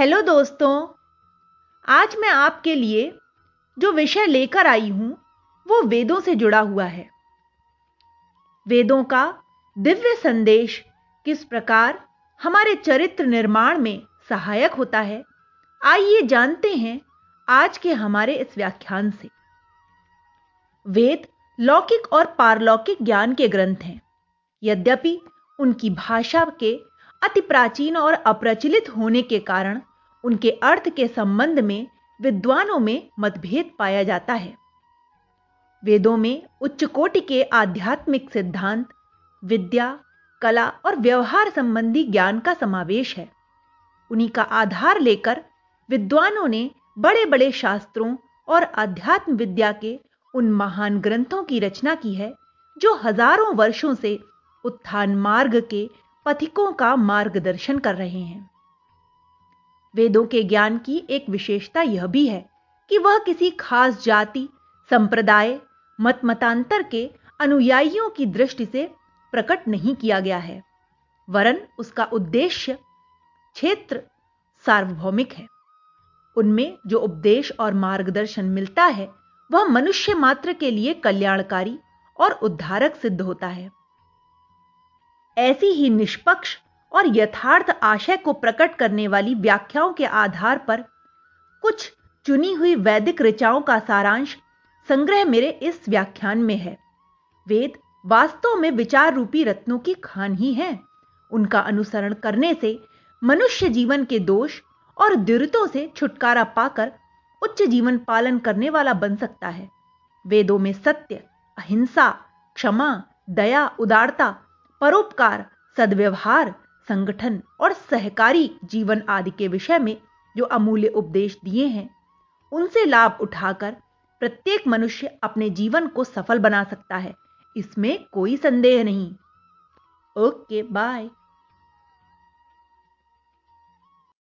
Hello दोस्तों, आज मैं आपके लिए जो विषय लेकर आई हूँ, वो वेदों से जुड़ा हुआ है। वेदों का दिव्य संदेश किस प्रकार हमारे चरित्र निर्माण में सहायक होता है, आइए जानते हैं आज के हमारे इस व्याख्यान से। वेद लौकिक और पारलौकिक ज्ञान के ग्रंथ हैं। यद्यपि उनकी भाषा के अति प्राचीन और अप्रचलित होने के कारण उनके अर्थ के संबंध में, विद्वानों में मतभेद पाया जाता है। वेदों में उच्च कोटि के आध्यात्मिक सिद्धांत, विद्या, कला और व्यवहार संबंधी ज्ञान का समावेश है। उन्हीं का आधार लेकर विद्वानों ने बड़े बड़े शास्त्रों और अध्यात्म विद्या के उन महान ग्रंथों की रचना की है, जो हज़ारों वर्षों से उत्थान मार्ग के पथिकों का मार्गदर्शन कर रहे हैं। वेदों के ज्ञान की एक विशेषता यह भी है कि वह किसी खास जाति, संप्रदाय मत मतांतर के अनुयायियों की दृष्टि से प्रकट नहीं किया गया है। वरन उसका उद्देश्य क्षेत्र सार्वभौमिक है। उनमें जो उपदेश और मार्गदर्शन मिलता है, वह मनुष्य मात्र के लिए कल्याणकारी और उद्धारक सिद्ध होता है। ऐसी ही निष्पक्ष और यथार्थ आशय को प्रकट करने वाली व्याख्याओं के आधार पर कुछ चुनी हुई वैदिक ऋचाओं का सारांश संग्रह मेरे इस व्याख्यान में है। वेद वास्तव में विचार रूपी रत्नों की खान ही है। उनका अनुसरण करने से मनुष्य जीवन के दोष और दुरितों से छुटकारा पाकर उच्च जीवन पालन करने वाला बन सकता है। वेदों में सत्य, अहिंसा, क्षमा, दया, उदारता, परोपकार, सद्व्यवहार संगठन और सहकारी जीवन आदि के विषय में जो अमूल्य उपदेश दिए हैं, उनसे लाभ उठाकर प्रत्येक मनुष्य अपने जीवन को सफल बना सकता है। इसमें कोई संदेह नहीं। Okay, bye.